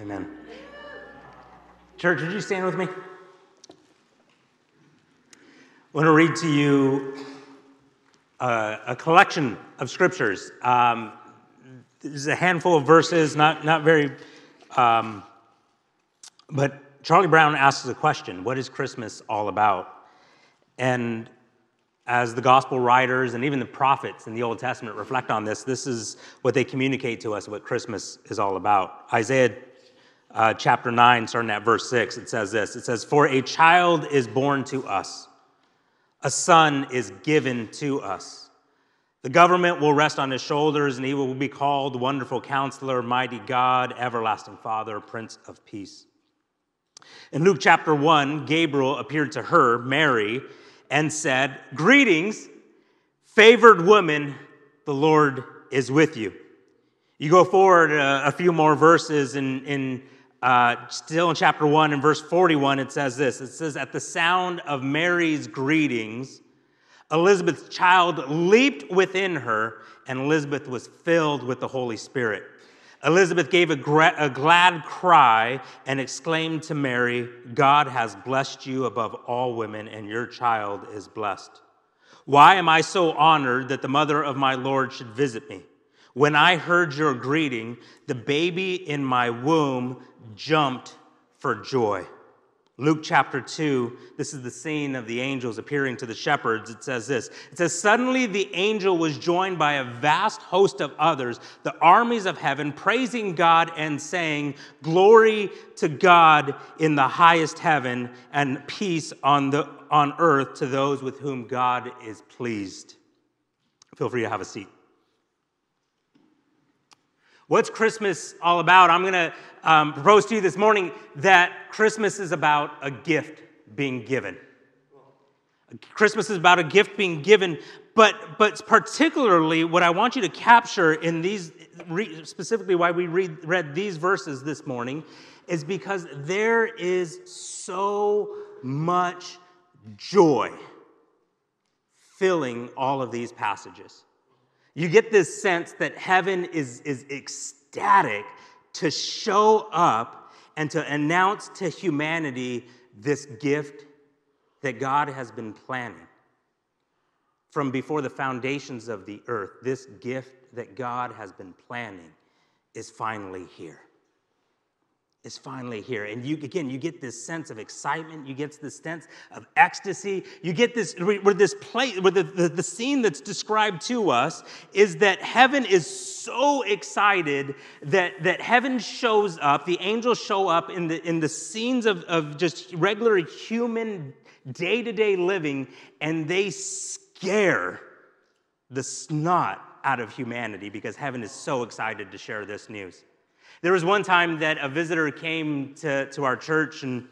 Amen. Church, would you stand with me? I want to read to you uh, a collection of scriptures. Um, there's a handful of verses, not, not very, um, but Charlie Brown asks a question What is Christmas all about? And as the gospel writers and even the prophets in the Old Testament reflect on this, this is what they communicate to us what Christmas is all about. Isaiah uh, chapter 9, starting at verse 6, it says this It says, For a child is born to us, a son is given to us. The government will rest on his shoulders, and he will be called Wonderful Counselor, Mighty God, Everlasting Father, Prince of Peace. In Luke chapter 1, Gabriel appeared to her, Mary, and said, Greetings, favored woman, the Lord is with you. You go forward a, a few more verses in, in uh, still in chapter 1 and verse 41, it says this It says, At the sound of Mary's greetings, Elizabeth's child leaped within her, and Elizabeth was filled with the Holy Spirit. Elizabeth gave a, gra- a, glad cry and exclaimed to Mary, God has blessed you above all women, and your child is blessed. Why am I so honored that the mother of my Lord should visit me? When I heard your greeting, the baby in my womb jumped for joy. Luke chapter 2, this is the scene of the angels appearing to the shepherds. It says this It says, Suddenly the angel was joined by a vast host of others, the armies of heaven, praising God and saying, Glory to God in the highest heaven, and peace on, the, on earth to those with whom God is pleased. Feel free to have a seat. What's Christmas all about? I'm going to um, propose to you this morning that Christmas is about a gift being given. Christmas is about a gift being given, but, but particularly what I want you to capture in these, specifically why we read, read these verses this morning, is because there is so much joy filling all of these passages. You get this sense that heaven is, is ecstatic to show up and to announce to humanity this gift that God has been planning from before the foundations of the earth. This gift that God has been planning is finally here is finally here. And you, again, you get this sense of excitement, you get this sense of ecstasy, you get this, where this place, where the, the, the scene that's described to us is that heaven is so excited that, that heaven shows up, the angels show up in the, in the scenes of, of just regular human day to day living, and they scare the snot out of humanity because heaven is so excited to share this news. There was one time that a visitor came to, to our church and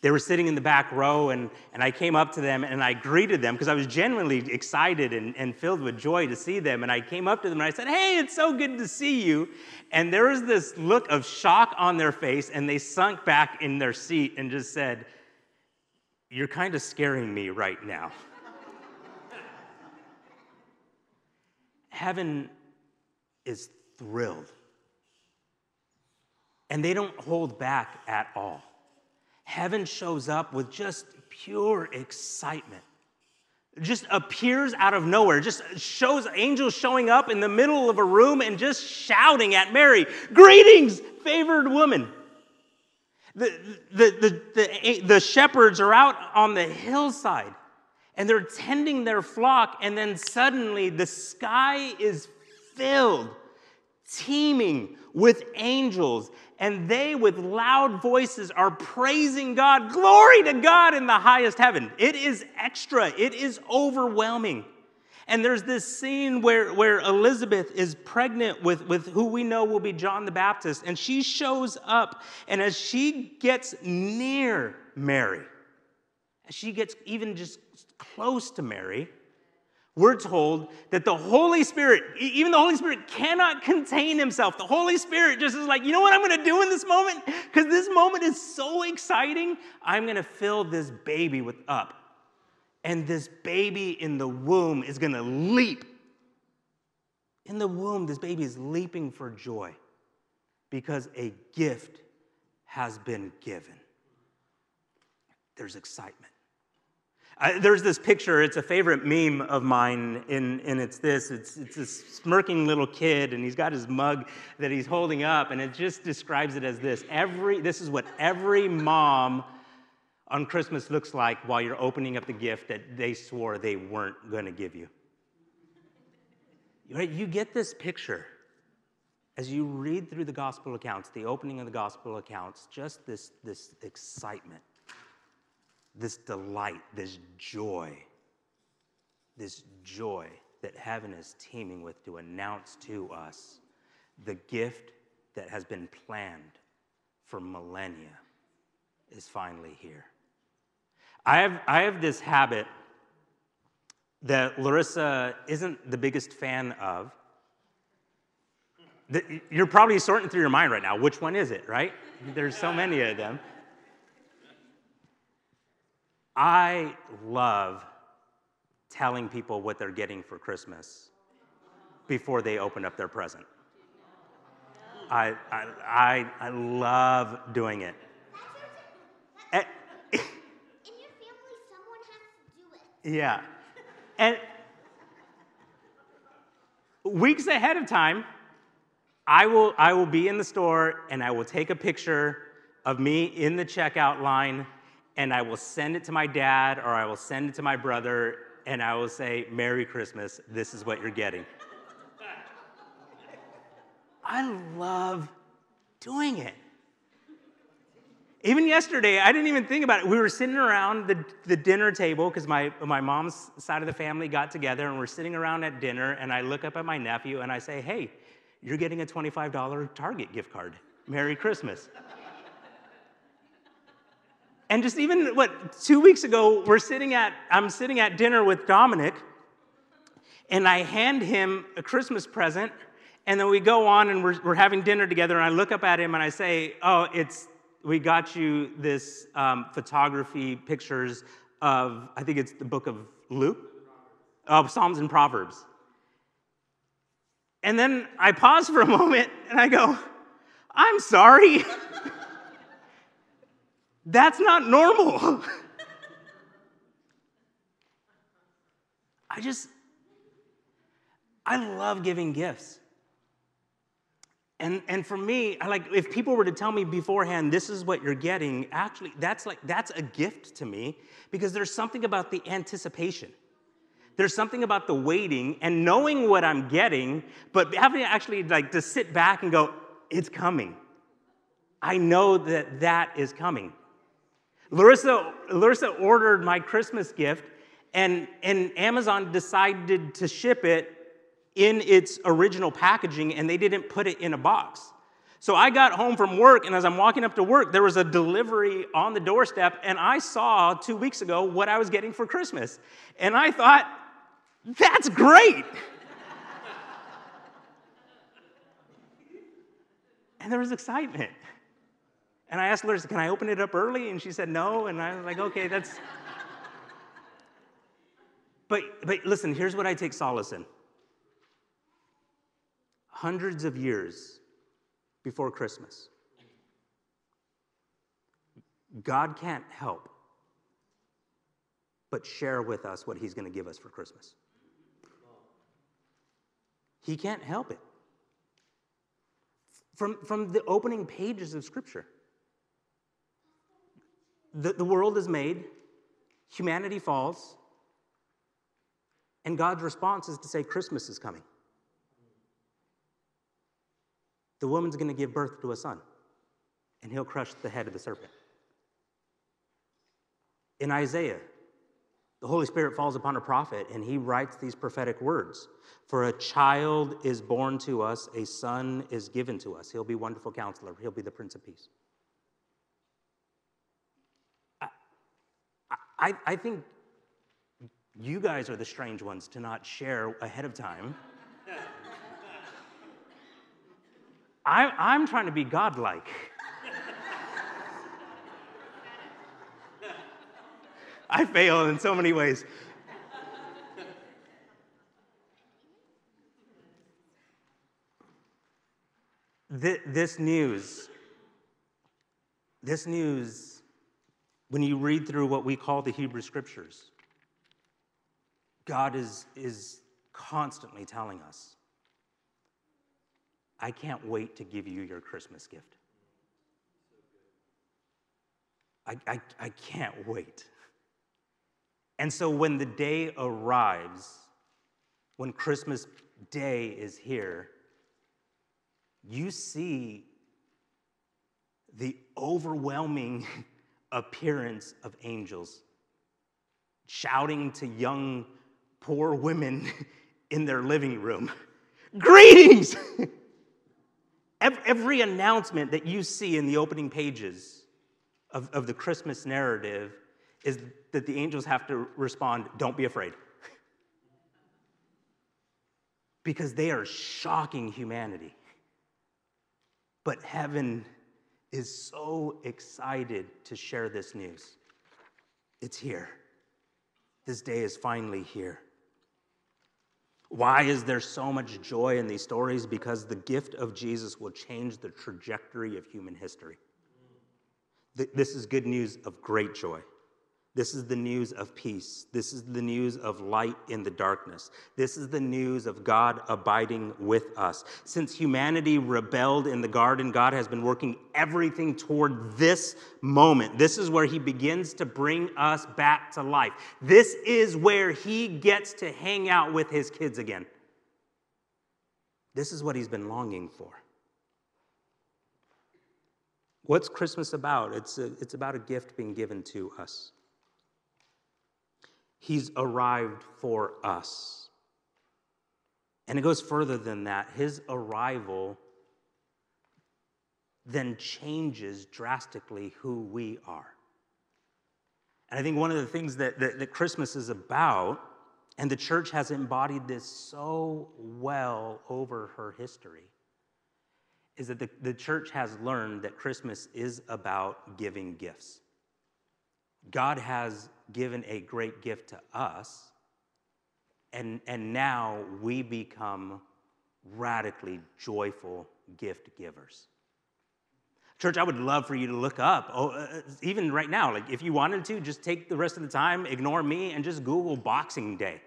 they were sitting in the back row, and, and I came up to them and I greeted them because I was genuinely excited and, and filled with joy to see them. And I came up to them and I said, Hey, it's so good to see you. And there was this look of shock on their face, and they sunk back in their seat and just said, You're kind of scaring me right now. Heaven is thrilled and they don't hold back at all. Heaven shows up with just pure excitement. just appears out of nowhere, just shows angels showing up in the middle of a room and just shouting at Mary, Greetings, favored woman. The, the, the, the, the shepherds are out on the hillside and they're tending their flock, and then suddenly the sky is filled, teeming with angels and they with loud voices are praising God. Glory to God in the highest heaven. It is extra, it is overwhelming. And there's this scene where, where Elizabeth is pregnant with, with who we know will be John the Baptist, and she shows up, and as she gets near Mary, as she gets even just close to Mary, we're told that the Holy Spirit, even the Holy Spirit cannot contain himself. The Holy Spirit just is like, you know what I'm going to do in this moment? Because this moment is so exciting. I'm going to fill this baby with up. And this baby in the womb is going to leap. In the womb, this baby is leaping for joy. because a gift has been given. There's excitement. I, there's this picture, it's a favorite meme of mine, and, and it's this it's, it's this smirking little kid, and he's got his mug that he's holding up, and it just describes it as this. Every, this is what every mom on Christmas looks like while you're opening up the gift that they swore they weren't going to give you. Right? You get this picture as you read through the gospel accounts, the opening of the gospel accounts, just this, this excitement, this delight, this joy, this joy that heaven is teeming with to announce to us the gift that has been planned for millennia is finally here. I have, I have this habit that Larissa isn't the biggest fan of. You're probably sorting through your mind right now. Which one is it, right? There's so many of them. I love telling people what they're getting for Christmas before they open up their present. I, I, I, I love doing it. Eh. In your family, someone has to do it. Yeah. And weeks ahead of time, I will, I will be in the store and I will take a picture of me in the checkout line and I will send it to my dad or I will send it to my brother and I will say, Merry Christmas, this is what you're getting. I love doing it. Even yesterday, I didn't even think about it. We were sitting around the, the dinner table because my, my mom's side of the family got together and we're sitting around at dinner. And I look up at my nephew and I say, Hey, you're getting a $25 Target gift card. Merry Christmas. And just even what, two weeks ago, we're sitting at, I'm sitting at dinner with Dominic and I hand him a Christmas present. And then we go on and we're, we're having dinner together. And I look up at him and I say, Oh, it's we got you this um, photography pictures of, I think it's the book of Luke, of Psalms and Proverbs. And then I pause for a moment and I go, I'm sorry. That's not normal. I just, I love giving gifts. And, and for me, I like if people were to tell me beforehand, this is what you're getting, actually, that's like that's a gift to me because there's something about the anticipation. There's something about the waiting and knowing what I'm getting, but having to actually like to sit back and go, it's coming. I know that that is coming. Larissa, Larissa ordered my Christmas gift, and, and Amazon decided to ship it in its original packaging and they didn't put it in a box. So I got home from work, and as I'm walking up to work, there was a delivery on the doorstep, and I saw two weeks ago what I was getting for Christmas. And I thought, that's great. and there was excitement. And I asked Larissa, can I open it up early? And she said no. And I was like, okay, that's. but, but listen, here's what I take solace in hundreds of years before Christmas. God can't help but share with us what He's going to give us for Christmas. He can't help it. From, from the opening pages of Scripture, the, the world is made, humanity falls, and God's response is to say, Christmas is coming the woman's going to give birth to a son, and he'll crush the head of the serpent. In Isaiah, the Holy Spirit falls upon a prophet, and he writes these prophetic words For a child is born to us, a son is given to us. He'll be wonderful counselor, he'll be the Prince of Peace. I, I think you guys are the strange ones to not share ahead of time. I, I'm trying to be godlike. I fail in so many ways. this news, this news, when you read through what we call the Hebrew Scriptures, God is, is constantly telling us, I can't wait to give you your Christmas gift. I, I, I can't wait. And so when the day arrives, when Christmas Day is here, you see the overwhelming appearance of angels shouting to young, poor women in their living room Greetings! Every announcement that you see in the opening pages of, of the Christmas narrative is that the angels have to respond, Don't be afraid. because they are shocking humanity. But heaven is so excited to share this news. It's here. This day is finally here. Why is there so much joy in these stories? Because the gift of Jesus will change the trajectory of human history. This is good news of great joy. This is the news of peace. This is the news of light in the darkness. This is the news of God abiding with us. Since humanity rebelled in the garden, God has been working everything toward this moment. This is where He begins to bring us back to life. This is where He gets to hang out with His kids again. This is what He's been longing for. What's Christmas about? It's, a, it's about a gift being given to us. He's arrived for us. And it goes further than that. His arrival then changes drastically who we are. And I think one of the things that, that, that, Christmas is about, and the church has embodied this so well over her history, is that the, the church has learned that Christmas is about giving gifts. God has given a great gift to us, and, and now we become radically joyful gift givers. Church, I would love for you to look up, oh, uh, uh, even right now, like if you wanted to, just take the rest of the time, ignore me, and just Google Boxing Day.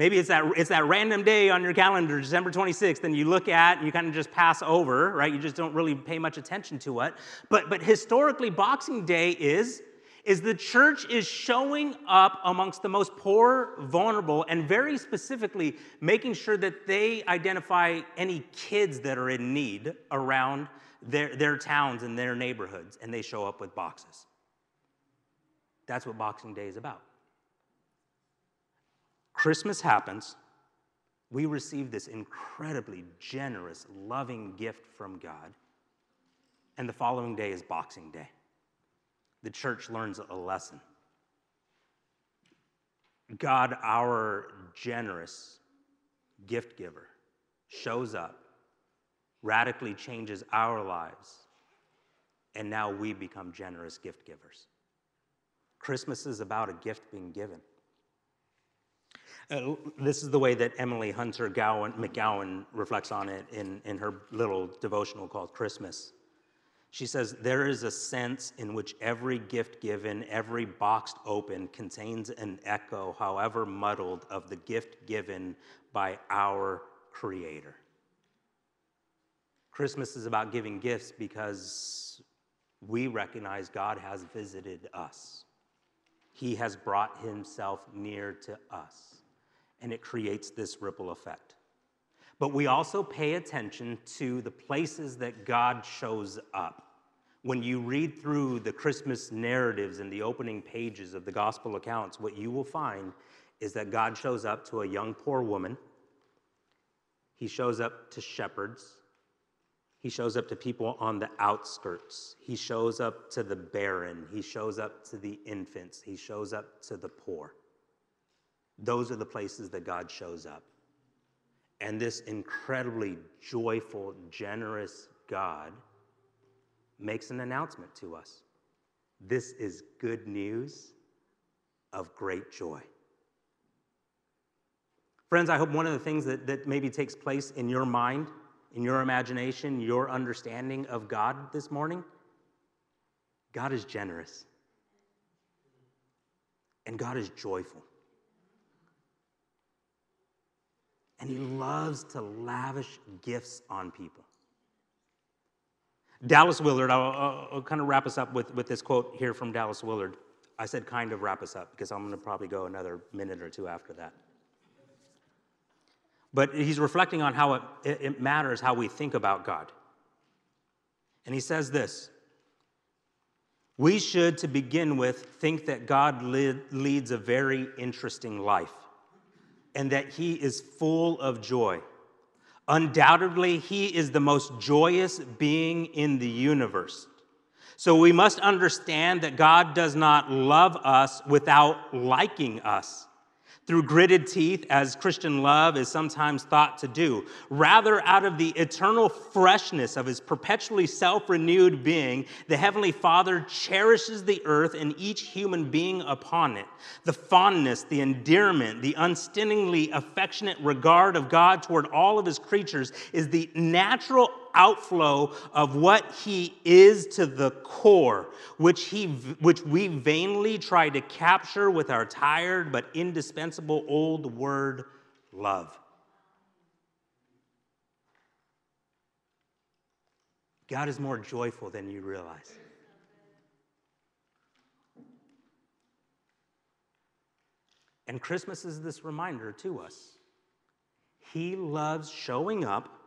Maybe it's that, it's that random day on your calendar, December 26th, and you look at and you kind of just pass over, right? You just don't really pay much attention to it. But, but historically, Boxing Day is is the church is showing up amongst the most poor, vulnerable, and very specifically making sure that they identify any kids that are in need around their, their towns and their neighborhoods, and they show up with boxes. That's what Boxing Day is about. Christmas happens. We receive this incredibly generous, loving gift from God. And the following day is Boxing Day the church learns a lesson. God, our generous gift giver, shows up, radically changes our lives, and now we become generous gift givers. Christmas is about a gift being given. Uh, this is the way that Emily Hunter Gowan, McGowan reflects on it in, in her little devotional called Christmas. She says, There is a sense in which every gift given, every box open, contains an echo, however muddled, of the gift given by our Creator. Christmas is about giving gifts because we recognize God has visited us. He has brought himself near to us, and it creates this ripple effect. But we also pay attention to the places that God shows up. When you read through the Christmas narratives and the opening pages of the gospel accounts, what you will find is that God shows up to a young poor woman. He shows up to shepherds. He shows up to people on the outskirts. He shows up to the barren. He shows up to the infants. He shows up to the poor. Those are the places that God shows up. And this incredibly joyful, generous God makes an announcement to us. This is good news of great joy. Friends, I hope one of the things that, that maybe takes place in your mind in your imagination, your understanding of God this morning? God is generous. And God is joyful. And He loves to lavish gifts on people. Dallas Willard, I'll, I'll, kind of wrap us up with, with this quote here from Dallas Willard. I said kind of wrap us up because I'm going to probably go another minute or two after that. But he's reflecting on how it, it matters how we think about God. And he says this We should, to begin with, think that God leads a very interesting life and that he is full of joy. Undoubtedly, he is the most joyous being in the universe. So we must understand that God does not love us without liking us through gritted teeth, as Christian love is sometimes thought to do. Rather, out of the eternal freshness of his perpetually self renewed being, the Heavenly Father cherishes the earth and each human being upon it. The fondness, the endearment, the unstintingly affectionate regard of God toward all of his creatures is the natural outflow of what he is to the core, which, he, which we vainly try to capture with our tired but indispensable old word, love. God is more joyful than you realize. And Christmas is this reminder to us. He loves showing up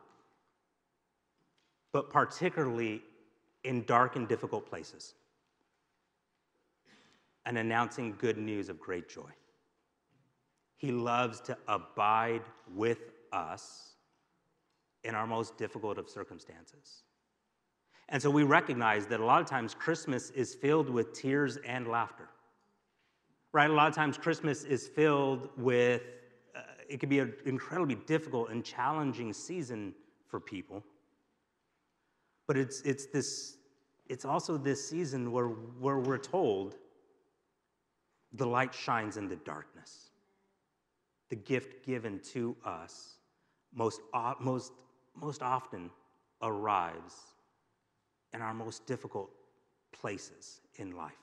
but particularly in dark and difficult places, and announcing good news of great joy. He loves to abide with us in our most difficult of circumstances. And so we recognize that a lot of times Christmas is filled with tears and laughter. Right? A lot of times Christmas is filled with, uh, it can be an incredibly difficult and challenging season for people. But it's, it's, this, it's also this season where, where we're told the light shines in the darkness. The gift given to us most, most, most often arrives in our most difficult places in life.